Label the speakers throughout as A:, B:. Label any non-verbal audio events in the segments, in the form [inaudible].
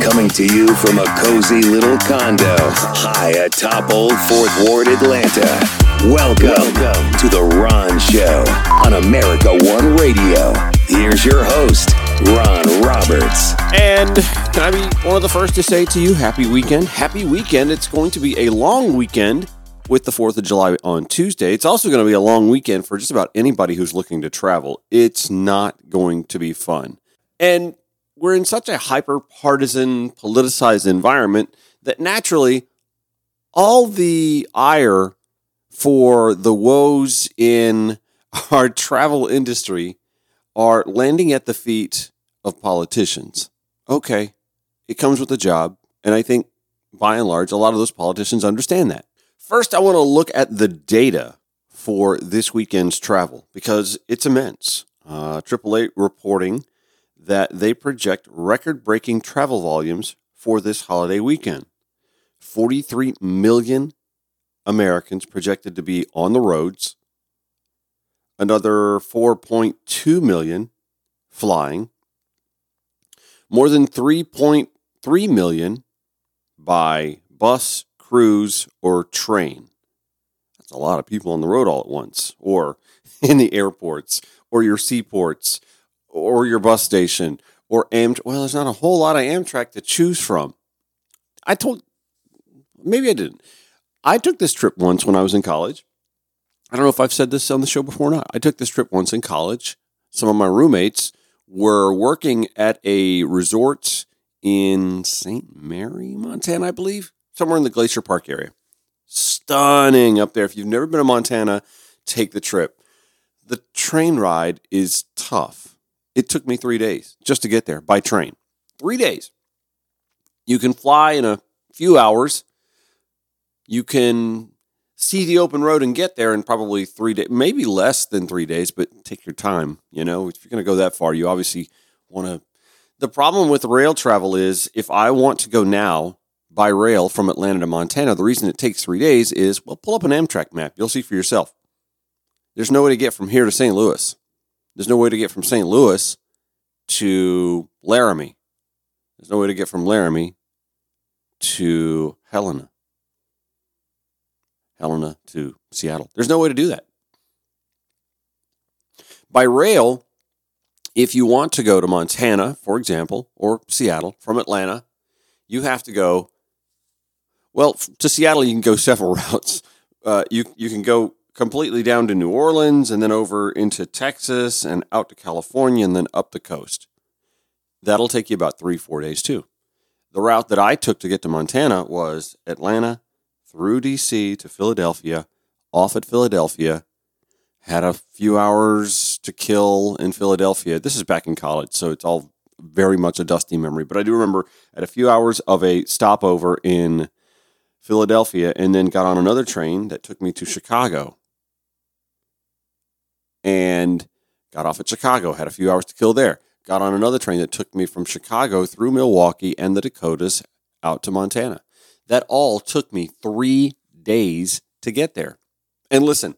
A: Coming to you from a cozy little condo high atop Old Fourth Ward, Atlanta. Welcome, Welcome to The Ron Show on America One Radio. Here's your host, Ron Roberts.
B: And can I be one of the first to say to you, happy weekend? Happy weekend. It's going to be a long weekend with the 4th of July on Tuesday. It's also going to be a long weekend for just about anybody who's looking to travel. It's not going to be fun. And we're in such a hyper partisan, politicized environment that naturally all the ire for the woes in [laughs] our travel industry are landing at the feet of politicians. Okay, it comes with the job. And I think by and large, a lot of those politicians understand that. First, I want to look at the data for this weekend's travel because it's immense. Uh, AAA reporting that they project record breaking travel volumes for this holiday weekend. 43 million Americans projected to be on the roads, another 4.2 million flying, more than 3.3 million by bus, cruise, or train. That's a lot of people on the road all at once, or [laughs] in the airports, or your seaports, or your bus station, or Amtrak. Well, there's not a whole lot of Amtrak to choose from. I told, maybe I didn't. I took this trip once when I was in college. I don't know if I've said this on the show before or not. I took this trip once in college. Some of my roommates were working at a resort in St. Mary, Montana, I believe somewhere in the Glacier Park area. Stunning up there. If you've never been to Montana, take the trip. The train ride is tough. It took me three days just to get there by train. Three days. You can fly in a few hours. You can see the open road and get there in probably three days, maybe less than three days, but take your time. You know, if you're going to go that far, you obviously want to. The problem with rail travel is if I want to go now, by rail from Atlanta to Montana. The reason it takes three days is, well, pull up an Amtrak map. You'll see for yourself. There's no way to get from here to St. Louis. There's no way to get from St. Louis to Laramie. There's no way to get from Laramie to Helena. Helena to Seattle. There's no way to do that. By rail, if you want to go to Montana, for example, or Seattle from Atlanta, you have to go well, to Seattle, you can go several [laughs] routes. Uh, you you can go completely down to New Orleans and then over into Texas and out to California and then up the coast. That'll take you about three four days too. The route that I took to get to Montana was Atlanta through DC to Philadelphia, off at Philadelphia, had a few hours to kill in Philadelphia. This is back in college, so it's all very much a dusty memory. But I do remember at a few hours of a stopover in Philadelphia, and then got on another train that took me to Chicago. And got off at Chicago, had a few hours to kill there. Got on another train that took me from Chicago through Milwaukee and the Dakotas out to Montana. That all took me three days to get there. And listen,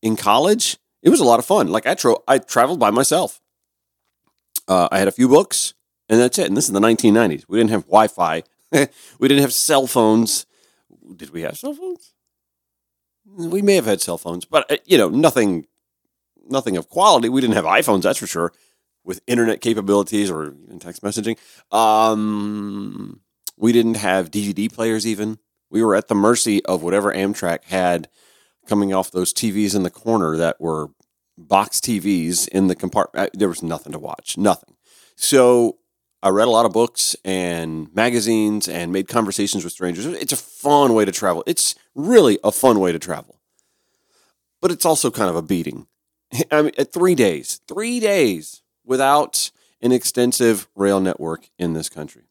B: in college, it was a lot of fun. Like I, tro- I traveled by myself. Uh, I had a few books, and that's it. And this is the 1990s. We didn't have Wi Fi, [laughs] we didn't have cell phones did we have cell phones? We may have had cell phones, but uh, you know, nothing, nothing of quality. We didn't have iPhones, that's for sure, with internet capabilities or even text messaging. Um, we didn't have DVD players. Even we were at the mercy of whatever Amtrak had coming off those TVs in the corner that were box TVs in the compartment. Uh, there was nothing to watch, nothing. So I read a lot of books and magazines and made conversations with strangers. It's a fun way to travel. It's really a fun way to travel. But it's also kind of a beating. [laughs] I mean, at three days, three days without an extensive rail network in this country.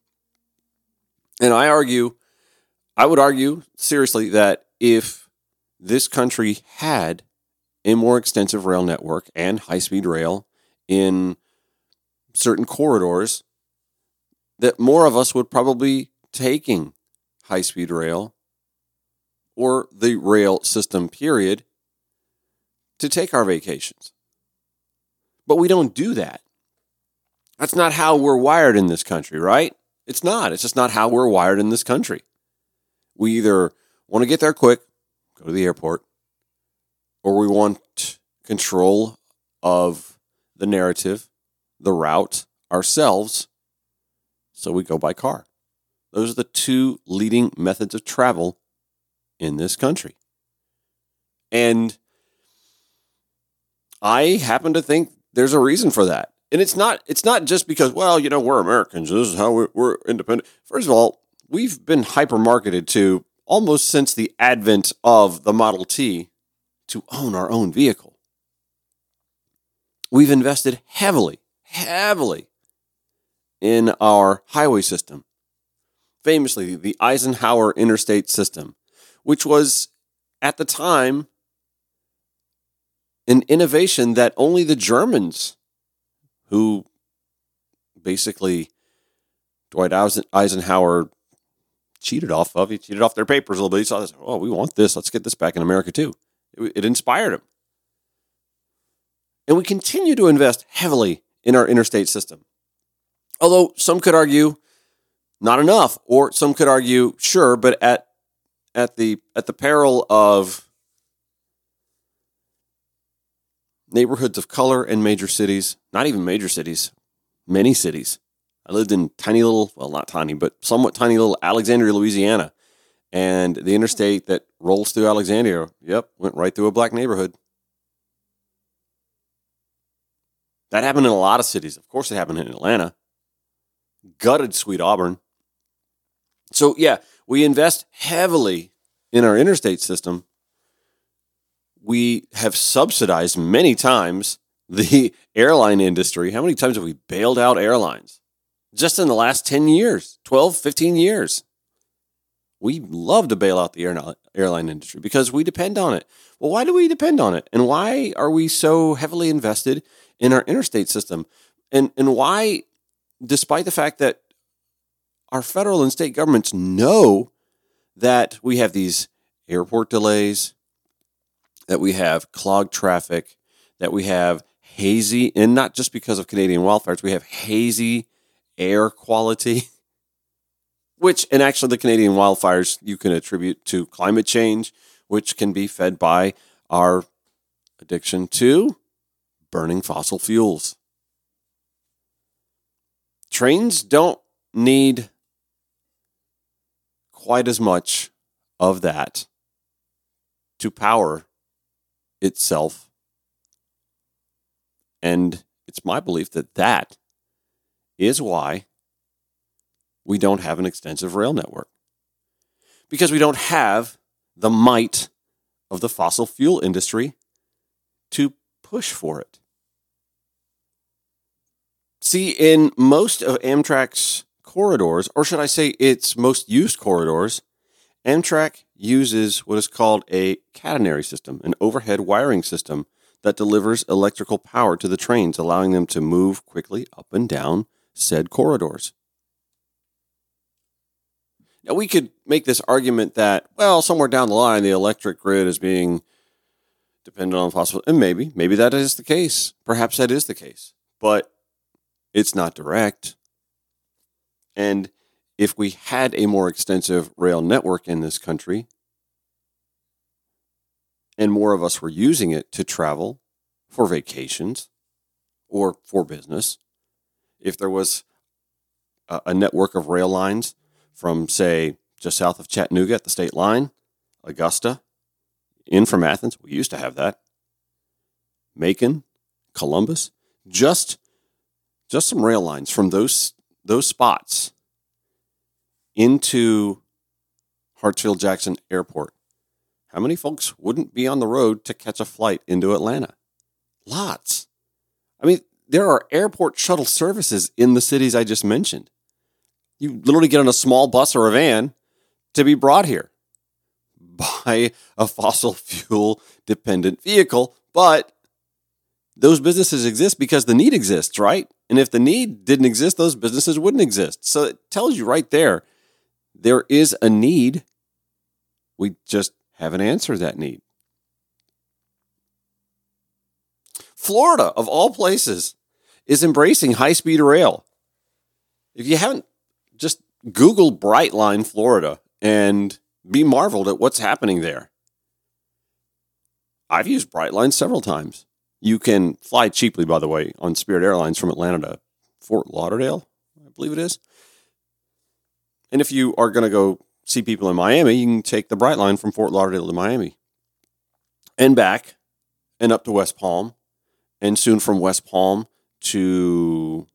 B: And I argue, I would argue seriously that if this country had a more extensive rail network and high speed rail in certain corridors, that more of us would probably taking high speed rail or the rail system period to take our vacations. But we don't do that. That's not how we're wired in this country, right? It's not. It's just not how we're wired in this country. We either want to get there quick, go to the airport, or we want control of the narrative, the route ourselves, so we go by car. Those are the two leading methods of travel in this country. And I happen to think there's a reason for that. And it's not it's not just because well, you know, we're Americans. This is how we're, we're independent. First of all, we've been hyper marketed to almost since the advent of the Model T to own our own vehicle. We've invested heavily, heavily in our highway system. Famously, the Eisenhower Interstate System, which was at the time an innovation that only the Germans, who basically Dwight Eisenhower cheated off of, he cheated off their papers a little bit. He saw this, oh, we want this. Let's get this back in America too. It, it inspired him. And we continue to invest heavily in our interstate system. Although some could argue not enough, or some could argue sure, but at at the at the peril of neighborhoods of color in major cities, not even major cities, many cities. I lived in tiny little, well, not tiny, but somewhat tiny little Alexandria, Louisiana. And the interstate that rolls through Alexandria, yep, went right through a black neighborhood. That happened in a lot of cities. Of course, it happened in Atlanta. Gutted Sweet Auburn. So, yeah, we invest heavily in our interstate system. We have subsidized many times [laughs] the airline industry. How many times have we bailed out airlines? Just in the last 10 years, 12, 15 years. We love to bail out the airline industry because we depend on it. Well, why do we depend on it? And why are we so heavily invested in our interstate system? And, and why, despite the fact that our federal and state governments know that we have these airport delays, that we have clogged traffic, that we have hazy, and not just because of Canadian wildfires, we have hazy air quality, [laughs] which, and actually, the Canadian wildfires you can attribute to climate change, which can be fed by our addiction to burning fossil fuels. Trains don't need quite as much of that to power itself. And it's my belief that that is why we don't have an extensive rail network. Because we don't have the might of the fossil fuel industry to push for it. See, in most of Amtrak's corridors, or should I say its most used corridors, Amtrak uses what is called a catenary system, an overhead wiring system that delivers electrical power to the trains, allowing them to move quickly up and down said corridors. Now, we could make this argument that, well, somewhere down the line, the electric grid is being dependent on fossil, and maybe, maybe that is the case. Perhaps that is the case, but it's not direct. And if we had a more extensive rail network in this country, and more of us were using it to travel for vacations or for business, if there was a, network of rail lines from, say, just south of Chattanooga at the state line, Augusta, in from Athens, we used to have that, Macon, Columbus, just just some rail lines from those those spots into Hartsfield Jackson Airport, how many folks wouldn't be on the road to catch a flight into Atlanta? Lots. I mean, there are airport shuttle services in the cities I just mentioned. You literally get on a small bus or a van to be brought here [laughs] by a fossil fuel dependent vehicle, but those businesses exist because the need exists, right? And if the need didn't exist, those businesses wouldn't exist. So it tells you right there there is a need. We just haven't answered that need. Florida, of all places, is embracing high speed rail. If you haven't just Google Brightline, Florida, and be marveled at what's happening there. I've used Brightline several times. You can fly cheaply, by the way, on Spirit Airlines from Atlanta to Fort Lauderdale, I believe it is. And if you are going to go see people in Miami, you can take the Brightline from Fort Lauderdale to Miami and back and up to West Palm, and soon from West Palm to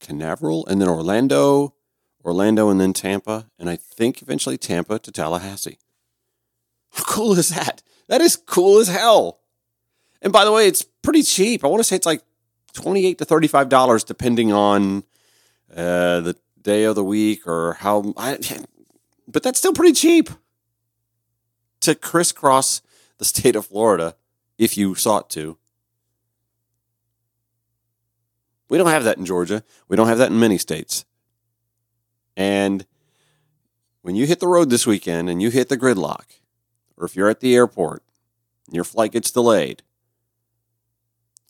B: Canaveral and then Orlando, Orlando and then Tampa, and I think eventually Tampa to Tallahassee. How cool is that? That is cool as hell. And by the way, it's pretty cheap. I want to say it's like twenty-eight to thirty-five dollars, depending on uh, the day of the week or how. I, but that's still pretty cheap to crisscross the state of Florida if you sought to. We don't have that in Georgia. We don't have that in many states. And when you hit the road this weekend and you hit the gridlock, or if you're at the airport and your flight gets delayed,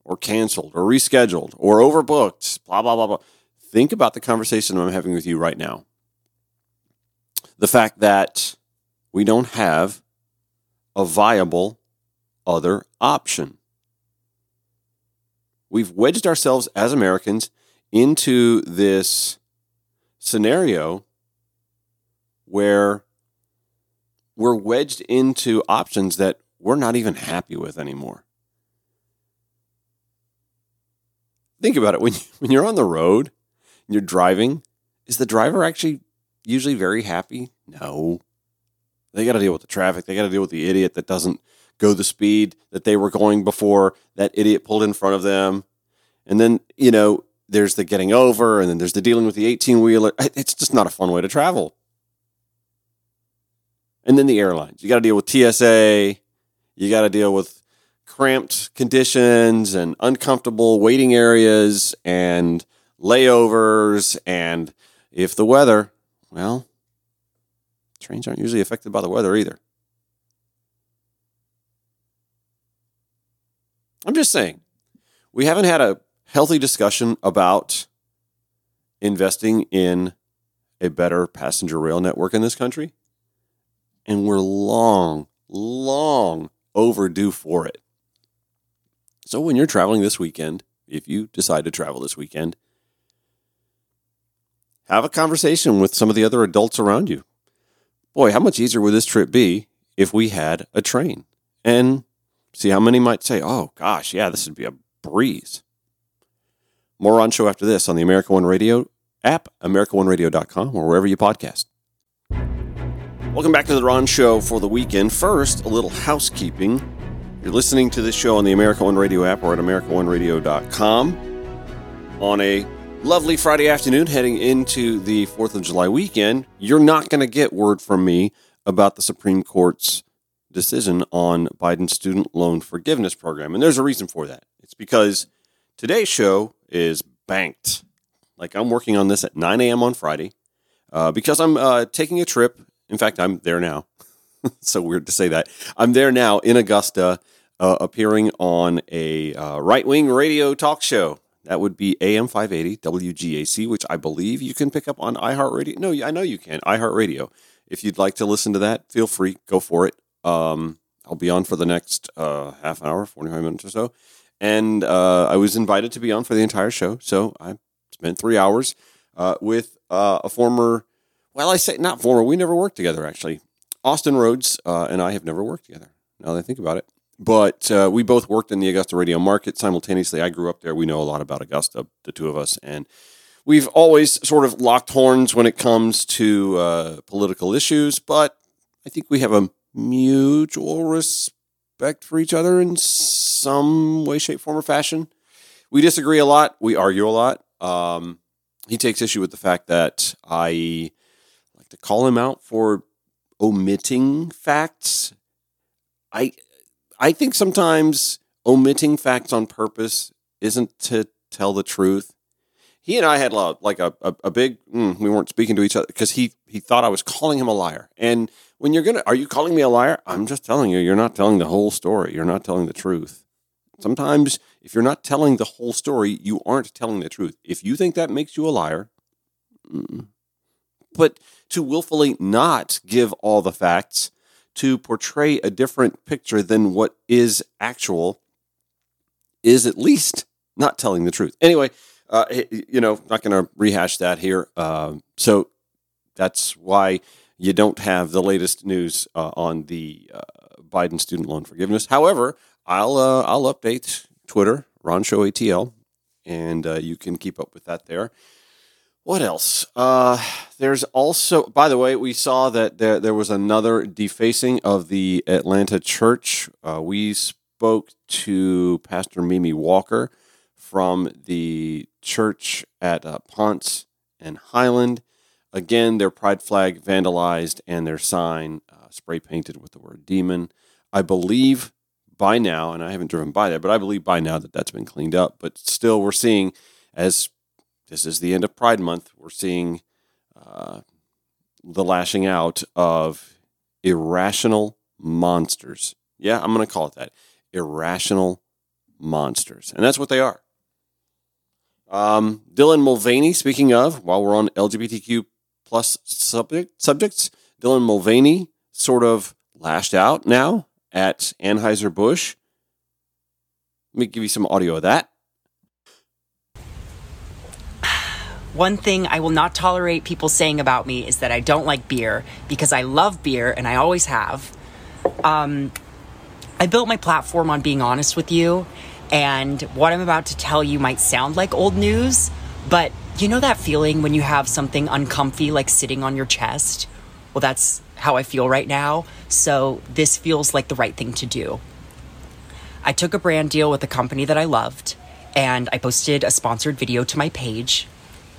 B: or canceled, or rescheduled, or overbooked, blah, blah, blah, blah, think about the conversation I'm having with you right now. The fact that we don't have a viable other option. We've wedged ourselves as Americans into this scenario where we're wedged into options that we're not even happy with anymore. Think about it when you, when you're on the road you're driving, is the driver actually usually very happy? No. They got to deal with the traffic. They got to deal with the idiot that doesn't go the speed that they were going before that idiot pulled in front of them. And then, you know, there's the getting over and then there's the dealing with the 18 wheeler. It's just not a fun way to travel. And then the airlines. You got to deal with TSA. You got to deal with cramped conditions and uncomfortable waiting areas and layovers. And if the weather, well, trains aren't usually affected by the weather either. I'm just saying, we haven't had a healthy discussion about investing in a better passenger rail network in this country. And we're long, long overdue for it. So when you're traveling this weekend, if you decide to travel this weekend, have a conversation with some of the other adults around you. Boy, how much easier would this trip be if we had a train? And see how many might say, oh gosh, yeah, this would be a breeze. More on show after this on the America One Radio app, AmericaOneRadio.com, or wherever you podcast. Welcome back to the Ron Show for the weekend. First, a little housekeeping. You're listening to this show on the America One Radio app or at AmericaOneRadio.com on a lovely Friday afternoon heading into the 4th of July weekend. You're not going to get word from me about the Supreme Court's decision on Biden's student loan forgiveness program. And there's a reason for that. It's because today's show is banked. Like I'm working on this at 9 a.m. on Friday uh, because I'm uh, taking a trip. In fact, I'm there now. [laughs] so weird to say that. I'm there now in Augusta, uh, appearing on a uh, right wing radio talk show. That would be AM 580 WGAC, which I believe you can pick up on iHeartRadio. No, I know you can. iHeartRadio. If you'd like to listen to that, feel free. Go for it. Um, I'll be on for the next uh, half hour, 45 minutes or so and uh, I was invited to be on for the entire show. So I spent three hours uh, with uh, a former, well, I say not former, we never worked together actually. Austin Rhodes uh, and I have never worked together. Now that I think about it, but uh, we both worked in the Augusta radio market simultaneously. I grew up there. We know a lot about Augusta, the two of us, and we've always sort of locked horns when it comes to uh, political issues. But I think we have a mutual respect for each other in some way, shape, form, or fashion. We disagree a lot. We argue a lot. Um, he takes issue with the fact that I like to call him out for omitting facts. I I think sometimes omitting facts on purpose isn't to tell the truth. He and I had like a, a, a big, mm, we weren't speaking to each other because he, he thought I was calling him a liar. And when you're going to, are you calling me a liar? I'm just telling you, you're not telling the whole story. You're not telling the truth. Sometimes, if you're not telling the whole story, you aren't telling the truth. If you think that makes you a liar, but to willfully not give all the facts, to portray a different picture than what is actual, is at least not telling the truth. Anyway, uh, you know, not going to rehash that here. Uh, so that's why you don't have the latest news uh, on the uh, Biden student loan forgiveness. However, I'll uh, I'll update Twitter, Ron Show ATL, and uh, you can keep up with that there. What else? Uh, there's also, by the way, we saw that there, there was another defacing of the Atlanta church. Uh, we spoke to Pastor Mimi Walker from the church at uh, Ponce and Highland. Again, their pride flag vandalized and their sign uh, spray painted with the word demon. I believe by now, and I haven't driven by there, but I believe by now that that's been cleaned up. But still, we're seeing as this is the end of Pride Month. We're seeing uh, the lashing out of irrational monsters. Yeah, I'm going to call it that irrational monsters. And that's what they are. Um, Dylan Mulvaney, speaking of, while we're on LGBTQ plus subject, subjects, Dylan Mulvaney sort of lashed out now at Anheuser-Busch. Let me give you some audio of that.
C: One thing I will not tolerate people saying about me is that I don't like beer because I love beer and I always have. Um, I built my platform on being honest with you, and what I'm about to tell you might sound like old news, but you know that feeling when you have something uncomfy like sitting on your chest? Well, that's how I feel right now, so this feels like the right thing to do. I took a brand deal with a company that I loved, and I posted a sponsored video to my page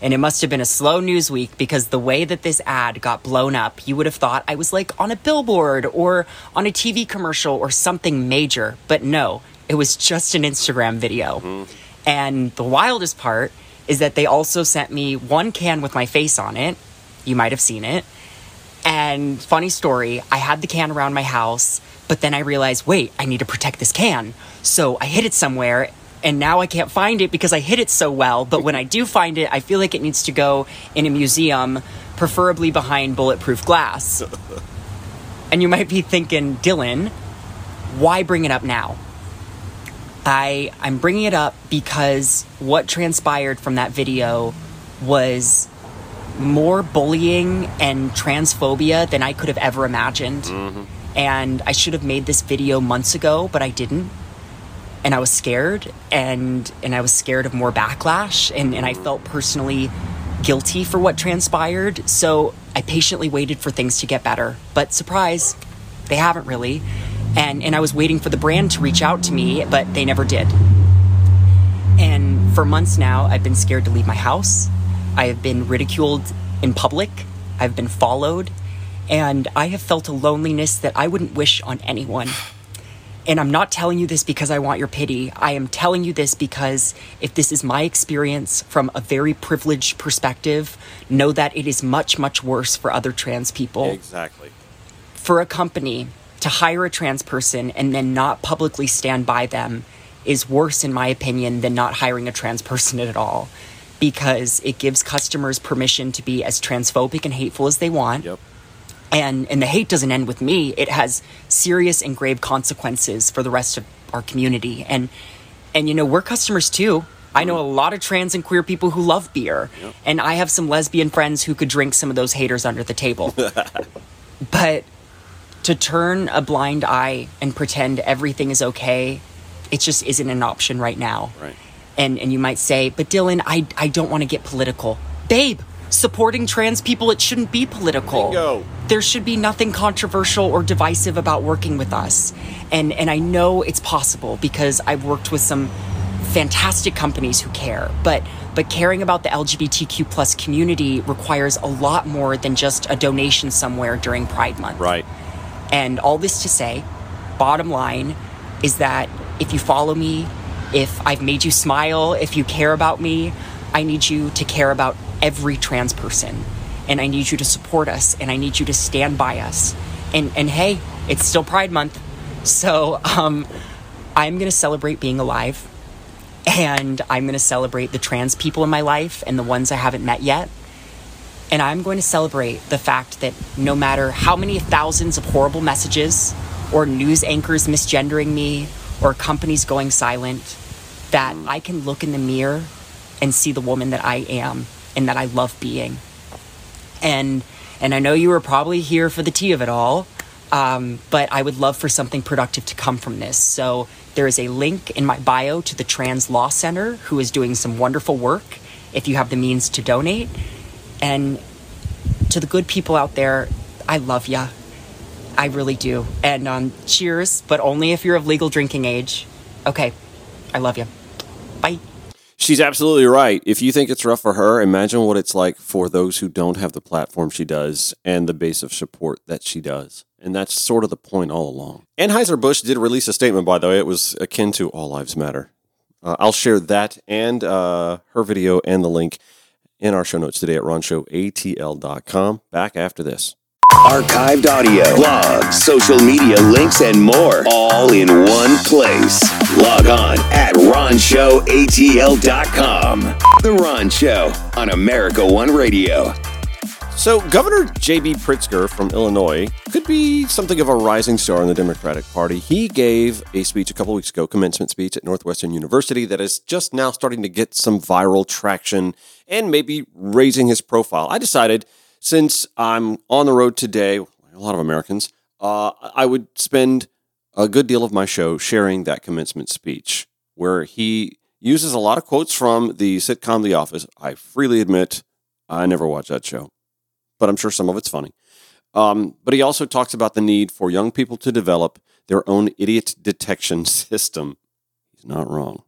C: and it must have been a slow news week because the way that this ad got blown up, you would have thought I was like on a billboard or on a TV commercial or something major. But no, it was just an Instagram video. Mm-hmm. And the wildest part is that they also sent me one can with my face on it. You might have seen it. And funny story, I had the can around my house, but then I realized, wait, I need to protect this can. So I hid it somewhere and now I can't find it because I hid it so well. But when I do find it, I feel like it needs to go in a museum, preferably behind bulletproof glass. [laughs] and you might be thinking, Dylan, why bring it up now? I I'm bringing it up because what transpired from that video was more bullying and transphobia than I could have ever imagined. Mm-hmm. And I should have made this video months ago, but I didn't and I was scared and and I was scared of more backlash and, and I felt personally guilty for what transpired. So I patiently waited for things to get better. But surprise, they haven't really. And and I was waiting for the brand to reach out to me, but they never did. And for months now, I've been scared to leave my house. I have been ridiculed in public. I've been followed. And I have felt a loneliness that I wouldn't wish on anyone. And I'm not telling you this because I want your pity. I am telling you this because if this is my experience from a very privileged perspective, know that it is much, much worse for other trans people.
B: Exactly.
C: For a company to hire a trans person and then not publicly stand by them is worse, in my opinion, than not hiring a trans person at all because it gives customers permission to be as transphobic and hateful as they want.
B: Yep
C: and and the hate doesn't end with me it has serious and grave consequences for the rest of our community and and you know we're customers too I know a lot of trans and queer people who love beer, yep. and I have some lesbian friends who could drink some of those haters under the table. [laughs] but to turn a blind eye and pretend everything is okay, it just isn't an option right now.
B: Right.
C: And and you might say, but Dylan, I I don't want to get political, babe supporting trans people, it shouldn't be political.
B: Bingo.
C: There should be nothing controversial or divisive about working with us. And and I know it's possible because I've worked with some fantastic companies who care, but but caring about the LGBTQ plus community requires a lot more than just a donation somewhere during Pride Month.
B: Right.
C: And all this to say, bottom line is that if you follow me, if I've made you smile, if you care about me, I need you to care about every trans person. And I need you to support us and I need you to stand by us. And and hey, it's still Pride Month. So um, I'm gonna celebrate being alive. And I'm gonna celebrate the trans people in my life and the ones I haven't met yet. And I'm going to celebrate the fact that no matter how many thousands of horrible messages, or news anchors misgendering me, or companies going silent, that I can look in the mirror and see the woman that I am and that I love being. And and I know you were probably here for the tea of it all, um, but I would love for something productive to come from this. So there is a link in my bio to the Trans Law Center, who is doing some wonderful work. If you have the means to donate, and to the good people out there, I love ya. I really do. And um, cheers, but only if you're of legal drinking age. Okay, I love you. Bye.
B: She's absolutely right. If you think it's rough for her, imagine what it's like for those who don't have the platform she does and the base of support that she does. And that's sort of the point all along. Anheuser-Busch did release a statement, by the way. It was akin to All Lives Matter. Uh, I'll share that and uh, her video and the link in our show notes today at ronshowatl.com. Back after this.
A: Archived audio, blogs, social media links, and more, all in one place. Log on at RonShowATL.com. The Ron Show on America One Radio.
B: So, Governor J.B. Pritzker from Illinois could be something of a rising star in the Democratic Party. He gave a speech a couple weeks ago, commencement speech at Northwestern University, that is just now starting to get some viral traction and maybe raising his profile. I decided since I'm on the road today, a lot of Americans, uh, I would spend a good deal of my show sharing that commencement speech, where he uses a lot of quotes from the sitcom The Office. I freely admit I never watched that show, but I'm sure some of it's funny. Um, but he also talks about the need for young people to develop their own idiot detection [laughs] system. He's not wrong.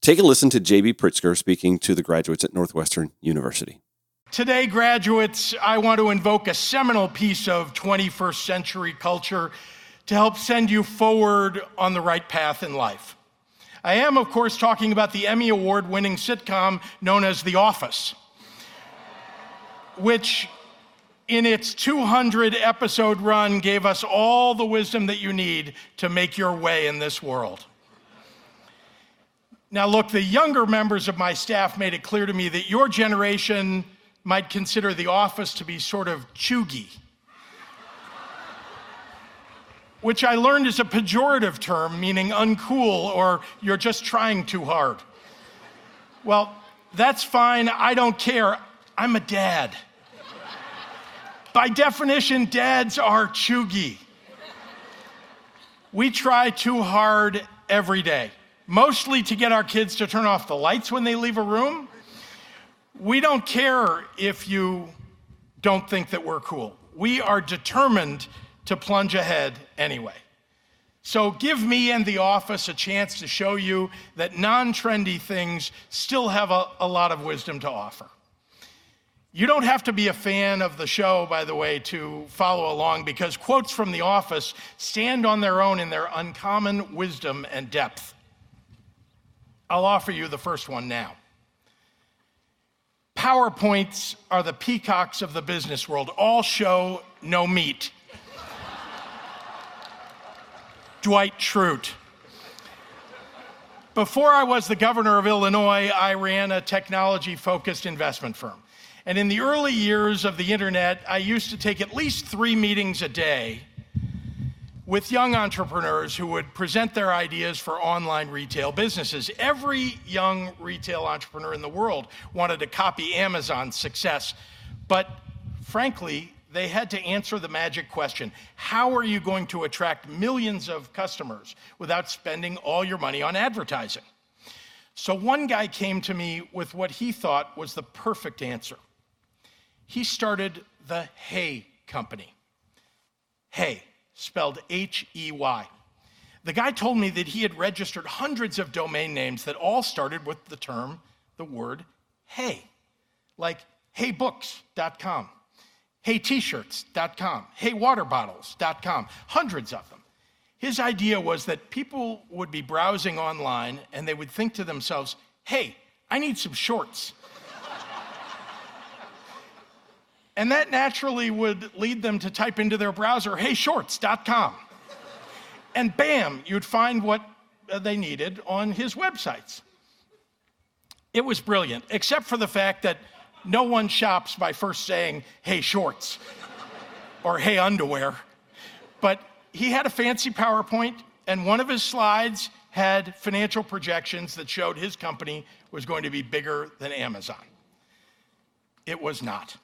B: Take a listen to J.B. Pritzker speaking to the graduates at Northwestern University.
D: Today, graduates, I want to invoke a seminal piece of 21st century culture to help send you forward on the right path in life. I am, of course, talking about the Emmy Award winning sitcom known as The Office, which in its 200 episode run gave us all the wisdom that you need to make your way in this world. Now, look, the younger members of my staff made it clear to me that your generation might consider The Office to be sort of cheugy, which I learned is a pejorative term meaning uncool or you're just trying too hard. Well, that's fine. I don't care. I'm a dad. By definition, dads are cheugy. We try too hard every day, mostly to get our kids to turn off the lights when they leave a room we don't care if you don't think that we're cool. We are determined to plunge ahead anyway. So give me and the office a chance to show you that non trendy things still have a, a, lot of wisdom to offer. You don't have to be a fan of the show, by the way, to follow along because quotes from The Office stand on their own in their uncommon wisdom and depth. I'll offer you the first one now. PowerPoints are the peacocks of the business world all show, no meat. Dwight Schrute. Before I was the governor of Illinois, I ran a technology focused investment firm. And in the early years of the internet, I used to take at least three meetings a day with young entrepreneurs who would present their ideas for online retail businesses. Every young retail entrepreneur in the world wanted to copy Amazon's success, but frankly, they had to answer the magic question How are you going to attract millions of customers without spending all your money on advertising? So one guy came to me with what he thought was the perfect answer. He started the Hey Company. Hey, spelled H E Y. The guy told me that he had registered hundreds of domain names that all started with the term, the word hey, like heybooks.com, heytshirts.com, heywaterbottles.com, hundreds of them. His idea was that people would be browsing online and they would think to themselves, hey, I need some shorts. And that naturally would lead them to type into their browser, heyshorts.com. And bam, you'd find what uh, they needed on his websites. It was brilliant, except for the fact that no one shops by first saying, hey, shorts or hey, underwear. But he had a fancy PowerPoint, and one of his slides had financial projections that showed his company was going to be bigger than Amazon. It was not.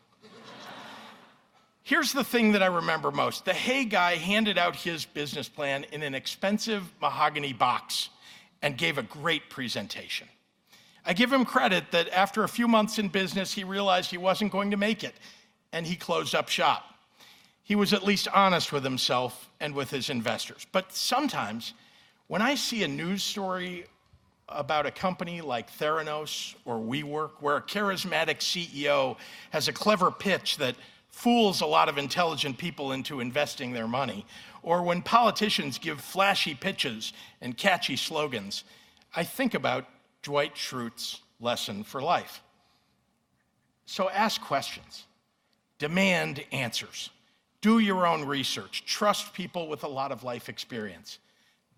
D: Here's the thing that I remember most the Hey guy handed out his business plan in an expensive mahogany box and gave a great presentation. I give him credit that after a few months in business, he realized he wasn't going to make it and he closed up shop. He was at least honest with himself and with his investors. But sometimes, when I see a news story about a company like Theranos or WeWork, where a charismatic CEO has a clever pitch that fools a lot of intelligent people into investing their money, or when politicians give flashy pitches and catchy slogans, I think about Dwight Schrute's lesson for life. So ask questions, demand answers, do your own research, trust people with a lot of life experience,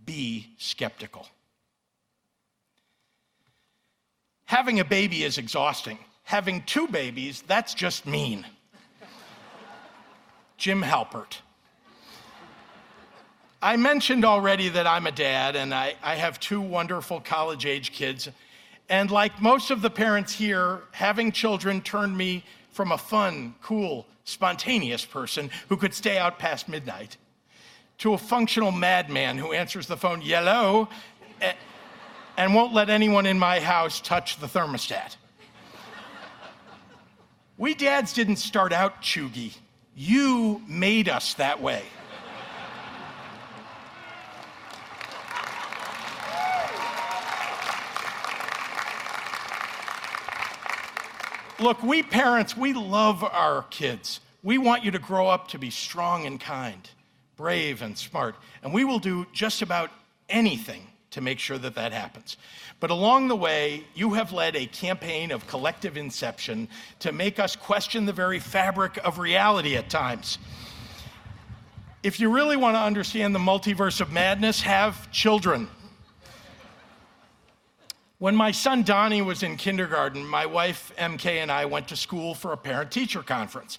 D: be skeptical. Having a baby is exhausting. Having two babies, that's just mean. Jim Halpert. I mentioned already that I'm a dad and I, I have two wonderful college age kids. And like most of the parents here, having children turned me from a fun, cool, spontaneous person who could stay out past midnight to a functional madman who answers the phone, yellow, and won't let anyone in my house touch the thermostat. We dads didn't start out cheugy. You made us that way. Look, we parents, we love our kids. We want you to grow up to be strong and kind, brave and smart, and we will do just about anything to make sure that that happens. But along the way, you have led a campaign of collective inception to make us question the very fabric of reality at times. If you really want to understand the multiverse of madness, have children. When my son Donnie was in kindergarten, my wife MK and I went to school for a parent teacher conference.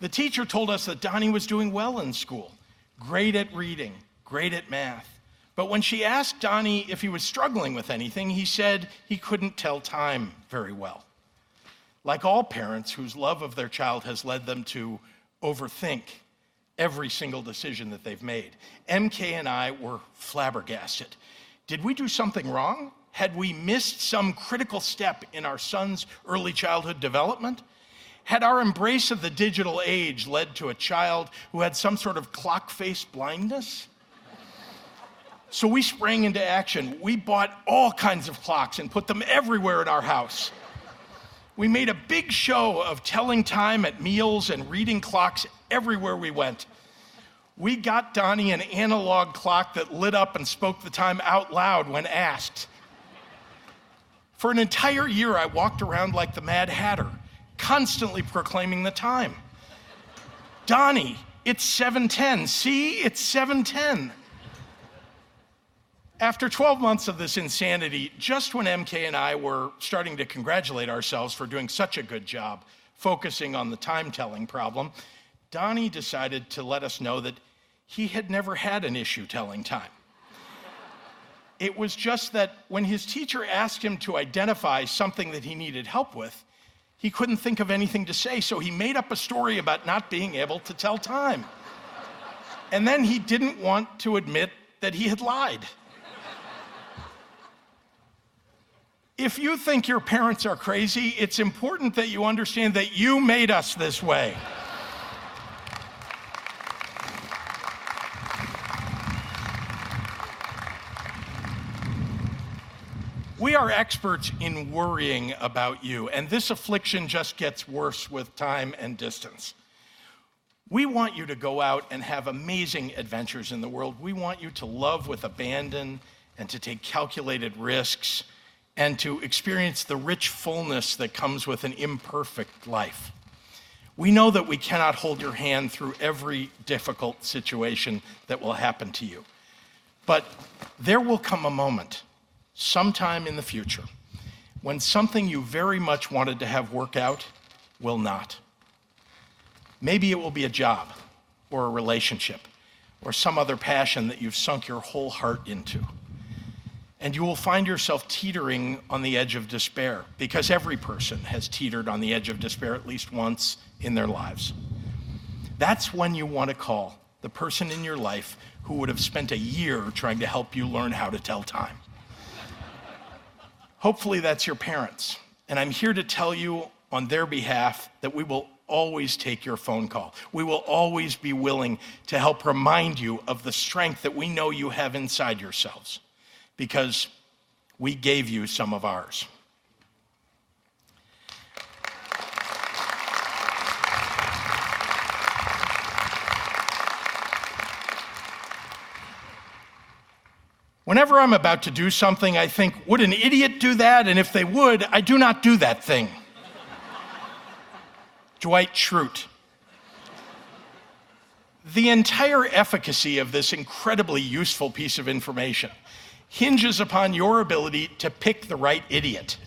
D: The teacher told us that Donnie was doing well in school, great at reading, great at math. But when she asked Donnie if he was struggling with anything, he said he couldn't tell time very well. Like all parents whose love of their child has led them to overthink every single decision that they've made, MK and I were flabbergasted. Did we do something wrong? Had we missed some critical step in our son's early childhood development? Had our embrace of the digital age led to a child who had some sort of clock face blindness? So we sprang into action. We bought all kinds of clocks and put them everywhere in our house. We made a big show of telling time at meals and reading clocks everywhere we went. We got Donnie an analog clock that lit up and spoke the time out loud when asked. For an entire year, I walked around like the Mad Hatter, constantly proclaiming the time. Donnie, it's 7:10. See, it's 7:10. After 12 months of this insanity, just when MK and I were starting to congratulate ourselves for doing such a good job focusing on the time telling problem, Donnie decided to let us know that he had never had an issue telling time. It was just that when his teacher asked him to identify something that he needed help with, he couldn't think of anything to say, so he made up a story about not being able to tell time. And then he didn't want to admit that he had lied. If you think your parents are crazy, it's important that you understand that you made us this way. We are experts in worrying about you, and this affliction just gets worse with time and distance. We want you to go out and have amazing adventures in the world. We want you to love with abandon and to take calculated risks and to experience the rich fullness that comes with an imperfect life. We know that we cannot hold your hand through every difficult situation that will happen to you. But there will come a moment, sometime in the future, when something you very much wanted to have work out will not. Maybe it will be a job or a relationship or some other passion that you've sunk your whole heart into. And you will find yourself teetering on the edge of despair because every person has teetered on the edge of despair at least once in their lives. That's when you want to call the person in your life who would have spent a year trying to help you learn how to tell time. Hopefully, that's your parents. And I'm here to tell you on their behalf that we will always take your phone call. We will always be willing to help remind you of the strength that we know you have inside yourselves because we gave you some of ours. Whenever I'm about to do something, I think, would an idiot do that? And if they would, I do not do that thing. [laughs] Dwight Schrute. The entire efficacy of this incredibly useful piece of information hinges upon your ability to pick the right idiot.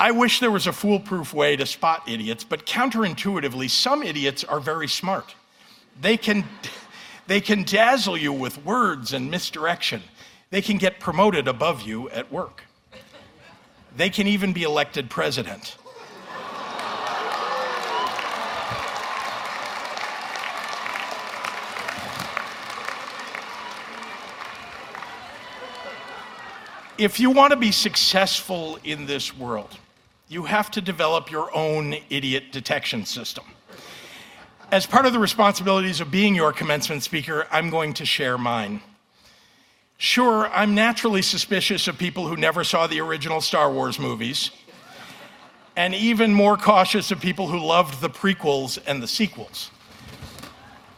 D: I wish there was a foolproof way to spot idiots, but counterintuitively, some idiots are very smart. They can. They can dazzle you with words and misdirection. They can get promoted above you at work. They can even be elected president. If you want to be successful in this world, you have to develop your own idiot detection system. As part of the responsibilities of being your commencement speaker, I'm going to share mine. Sure, I'm naturally suspicious of people who never saw the original Star Wars movies, and even more cautious of people who loved the prequels and the sequels.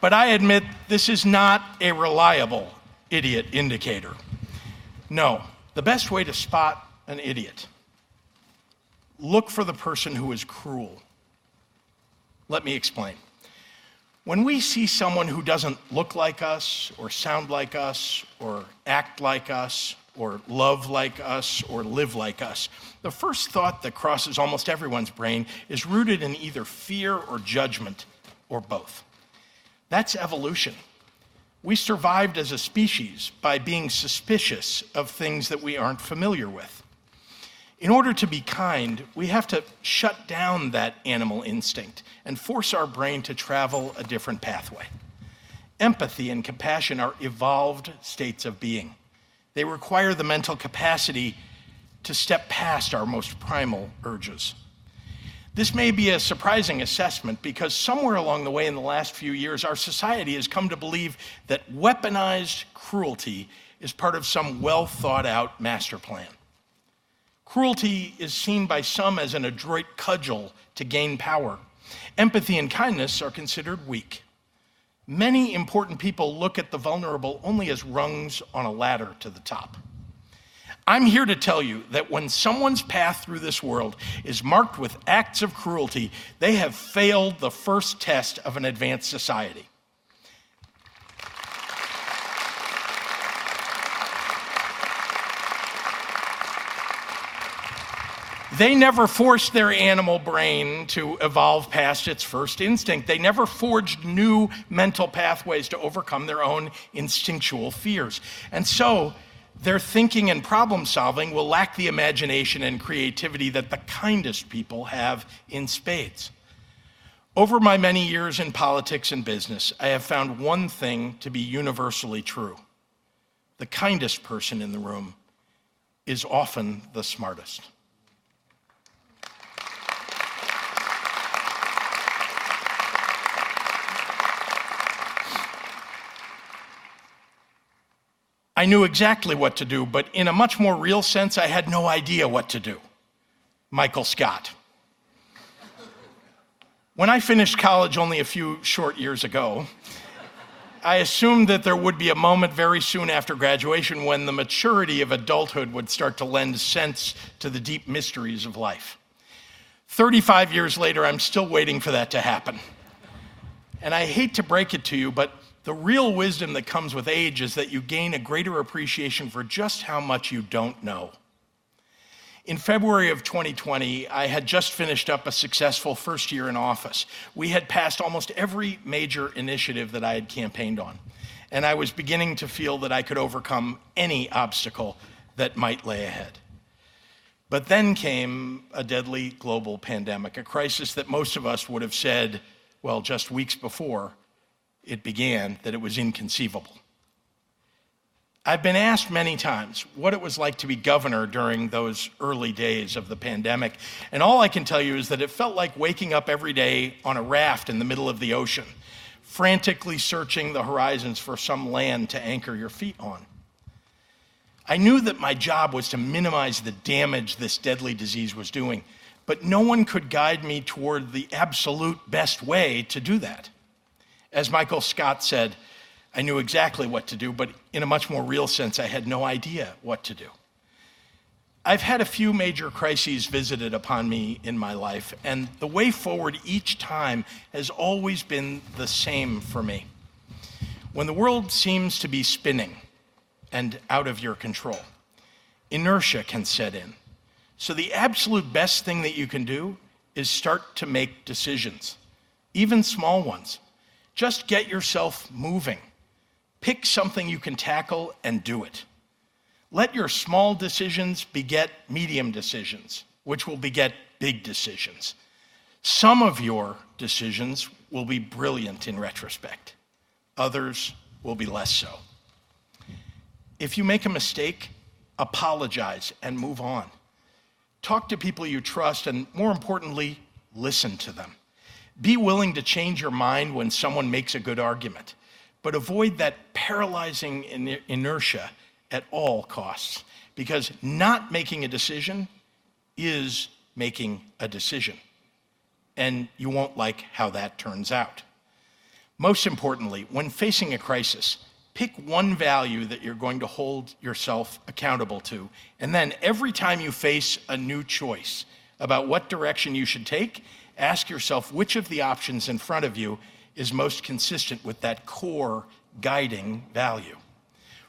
D: But I admit this is not a reliable idiot indicator. No, the best way to spot an idiot look for the person who is cruel. Let me explain. When we see someone who doesn't look like us, or sound like us, or act like us, or love like us, or live like us, the first thought that crosses almost everyone's brain is rooted in either fear or judgment, or both. That's evolution. We survived as a species by being suspicious of things that we aren't familiar with. In order to be kind, we have to shut down that animal instinct and force our brain to travel a different pathway. Empathy and compassion are evolved states of being. They require the mental capacity to step past our most primal urges. This may be a surprising assessment because somewhere along the way in the last few years, our society has come to believe that weaponized cruelty is part of some well thought out master plan. Cruelty is seen by some as an adroit cudgel to gain power. Empathy and kindness are considered weak. Many important people look at the vulnerable only as rungs on a ladder to the top. I'm here to tell you that when someone's path through this world is marked with acts of cruelty, they have failed the first test of an advanced society. They never forced their animal brain to evolve past its first instinct. They never forged new mental pathways to overcome their own instinctual fears. And so, their thinking and problem solving will lack the imagination and creativity that the kindest people have in spades. Over my many years in politics and business, I have found one thing to be universally true the kindest person in the room is often the smartest. I knew exactly what to do, but in a much more real sense, I had no idea what to do. Michael Scott. When I finished college only a few short years ago, I assumed that there would be a moment very soon after graduation when the maturity of adulthood would start to lend sense to the deep mysteries of life. 35 years later, I'm still waiting for that to happen. And I hate to break it to you, but the real wisdom that comes with age is that you gain a greater appreciation for just how much you don't know. In February of 2020, I had just finished up a successful first year in office. We had passed almost every major initiative that I had campaigned on, and I was beginning to feel that I could overcome any obstacle that might lay ahead. But then came a deadly global pandemic, a crisis that most of us would have said, well, just weeks before it began, that it was inconceivable. I've been asked many times what it was like to be governor during those early days of the pandemic. And all I can tell you is that it felt like waking up every day on a raft in the middle of the ocean, frantically searching the horizons for some land to anchor your feet on. I knew that my job was to minimize the damage this deadly disease was doing, but no one could guide me toward the absolute best way to do that. As Michael Scott said, I knew exactly what to do, but in a much more real sense, I had no idea what to do. I've had a few major crises visited upon me in my life, and the way forward each time has always been the same for me. When the world seems to be spinning and out of your control, inertia can set in. So, the absolute best thing that you can do is start to make decisions, even small ones. Just get yourself moving. Pick something you can tackle and do it. Let your small decisions beget medium decisions, which will beget big decisions. Some of your decisions will be brilliant in retrospect, others will be less so. If you make a mistake, apologize and move on. Talk to people you trust, and more importantly, listen to them. Be willing to change your mind when someone makes a good argument but avoid that paralyzing inertia at all costs because not making a decision is making a decision. And you won't like how that turns out. Most importantly, when facing a crisis, pick one value that you're going to hold yourself accountable to. And then every time you face a new choice about what direction you should take, ask yourself which of the options in front of you is most consistent with that core guiding value.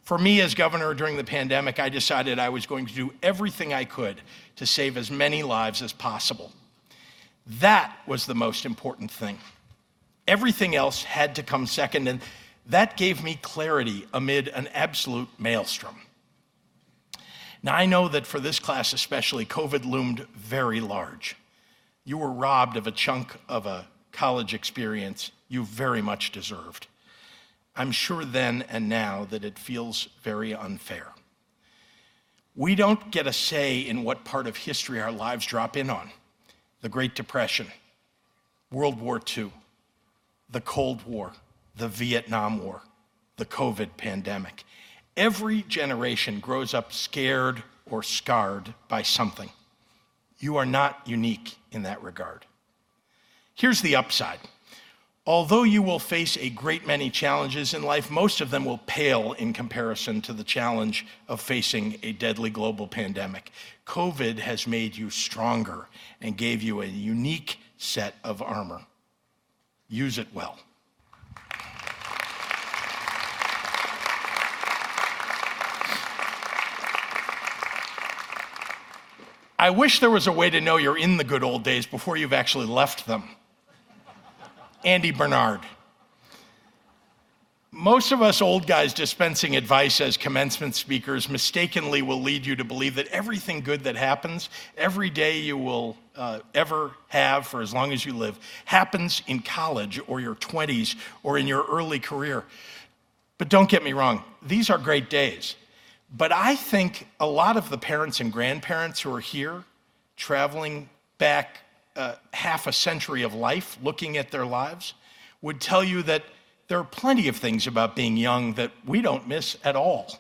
D: For me, as governor during the pandemic, I decided I was going to do everything I could to save as many lives as possible. That was the most important thing. Everything else had to come second, and that gave me clarity amid an absolute maelstrom. Now, I know that for this class especially, COVID loomed very large. You were robbed of a chunk of a college experience you very much deserved. I'm sure then and now that it feels very unfair. We don't get a say in what part of history our lives drop in on the Great Depression, World War II, the Cold War, the Vietnam War, the COVID pandemic. Every generation grows up scared or scarred by something. You are not unique in that regard. Here's the upside Although you will face a great many challenges in life, most of them will pale in comparison to the challenge of facing a deadly global pandemic. COVID has made you stronger and gave you a unique set of armor. Use it well. I wish there was a way to know you're in the good old days before you've actually left them. Andy Bernard. Most of us old guys dispensing advice as commencement speakers mistakenly will lead you to believe that everything good that happens, every day you will uh, ever have for as long as you live, happens in college or your 20s or in your early career. But don't get me wrong, these are great days. But I think a lot of the parents and grandparents who are here traveling back uh, half a century of life looking at their lives would tell you that there are plenty of things about being young that we don't miss at all.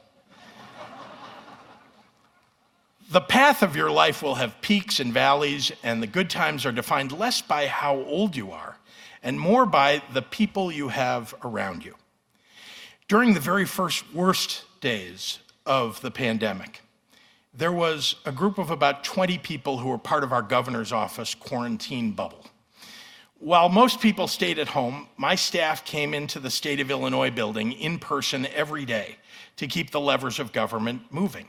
D: [laughs] the path of your life will have peaks and valleys, and the good times are defined less by how old you are and more by the people you have around you. During the very first worst days of the pandemic, there was a group of about 20 people who were part of our governor's office quarantine bubble. While most people stayed at home, my staff came into the state of Illinois building in person every day to keep the levers of government moving.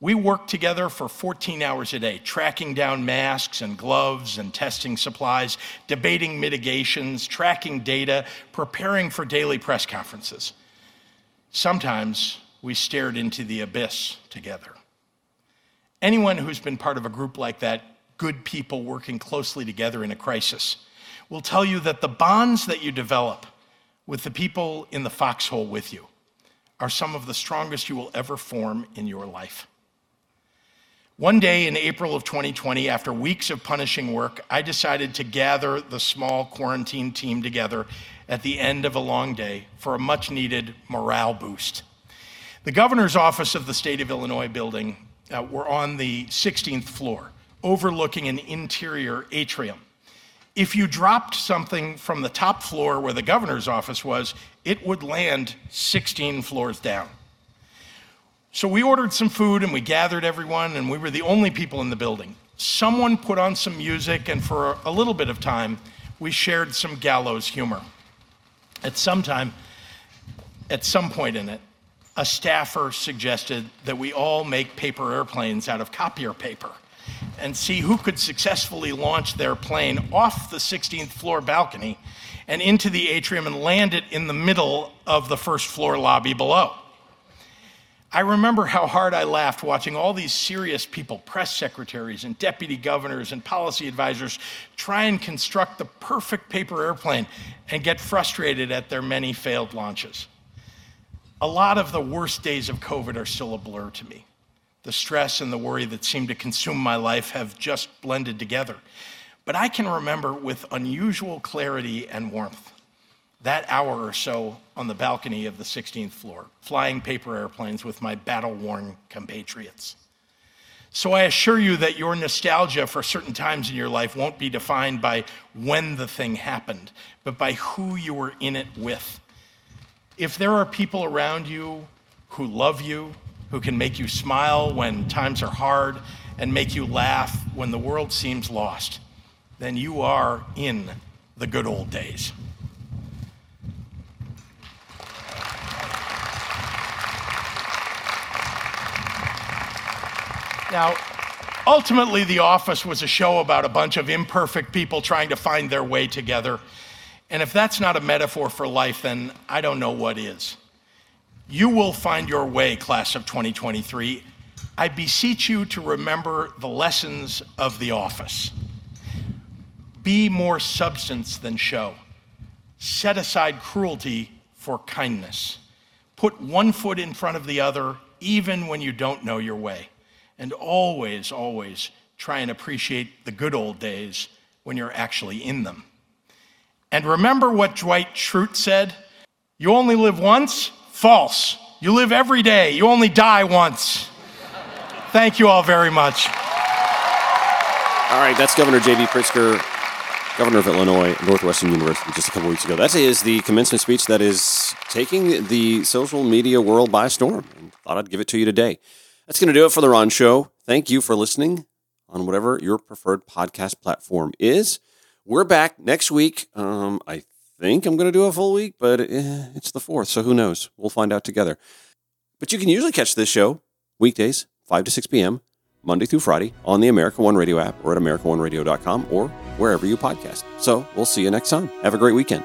D: We worked together for 14 hours a day, tracking down masks and gloves and testing supplies, debating mitigations, tracking data, preparing for daily press conferences. Sometimes we stared into the abyss together. Anyone who's been part of a group like that, good people working closely together in a crisis, will tell you that the bonds that you develop with the people in the foxhole with you are some of the strongest you will ever form in your life. One day in April of 2020, after weeks of punishing work, I decided to gather the small quarantine team together at the end of a long day for a much needed morale boost. The governor's office of the state of Illinois building uh, were on the 16th floor, overlooking an interior atrium. If you dropped something from the top floor where the governor's office was, it would land 16 floors down. So we ordered some food and we gathered everyone, and we were the only people in the building. Someone put on some music, and for a little bit of time, we shared some gallows humor. At some time, at some point in it, a staffer suggested that we all make paper airplanes out of copier paper and see who could successfully launch their plane off the 16th floor balcony and into the atrium and land it in the middle of the first floor lobby below. I remember how hard I laughed watching all these serious people, press secretaries and deputy governors and policy advisors, try and construct the perfect paper airplane and get frustrated at their many failed launches. A lot of the worst days of COVID are still a blur to me. The stress and the worry that seemed to consume my life have just blended together. But I can remember with unusual clarity and warmth that hour or so on the balcony of the 16th floor, flying paper airplanes with my battle worn compatriots. So I assure you that your nostalgia for certain times in your life won't be defined by when the thing happened, but by who you were in it with. If there are people around you who love you, who can make you smile when times are hard and make you laugh when the world seems lost, then you are in the good old days. Now, ultimately, The Office was a show about a bunch of imperfect people trying to find their way together. And if that's not a metaphor for life, then I don't know what is. You will find your way, class of 2023. I beseech you to remember the lessons of The Office. Be more substance than show. Set aside cruelty for kindness. Put one foot in front of the other, even when you don't know your way and always, always try and appreciate the good old days when you're actually in them. And remember what Dwight Schrute said? You only live once? False. You live every day. You only die once. Thank you all very much.
B: All right, that's Governor J.B. Pritzker, Governor of Illinois, Northwestern University, just a couple weeks ago. That is the commencement speech that is taking the social media world by storm. Thought I'd give it to you today. That's going to do it for the Ron Show. Thank you for listening on whatever your preferred podcast platform is. We're back next week. Um, I think I'm going to do a full week, but eh, it's the fourth, so who knows? We'll find out together. But you can usually catch this show weekdays, 5 to 6 p.m., Monday through Friday on the America One Radio app or at AmericaOneRadio.com or wherever you podcast. So we'll see you next time. Have a great weekend.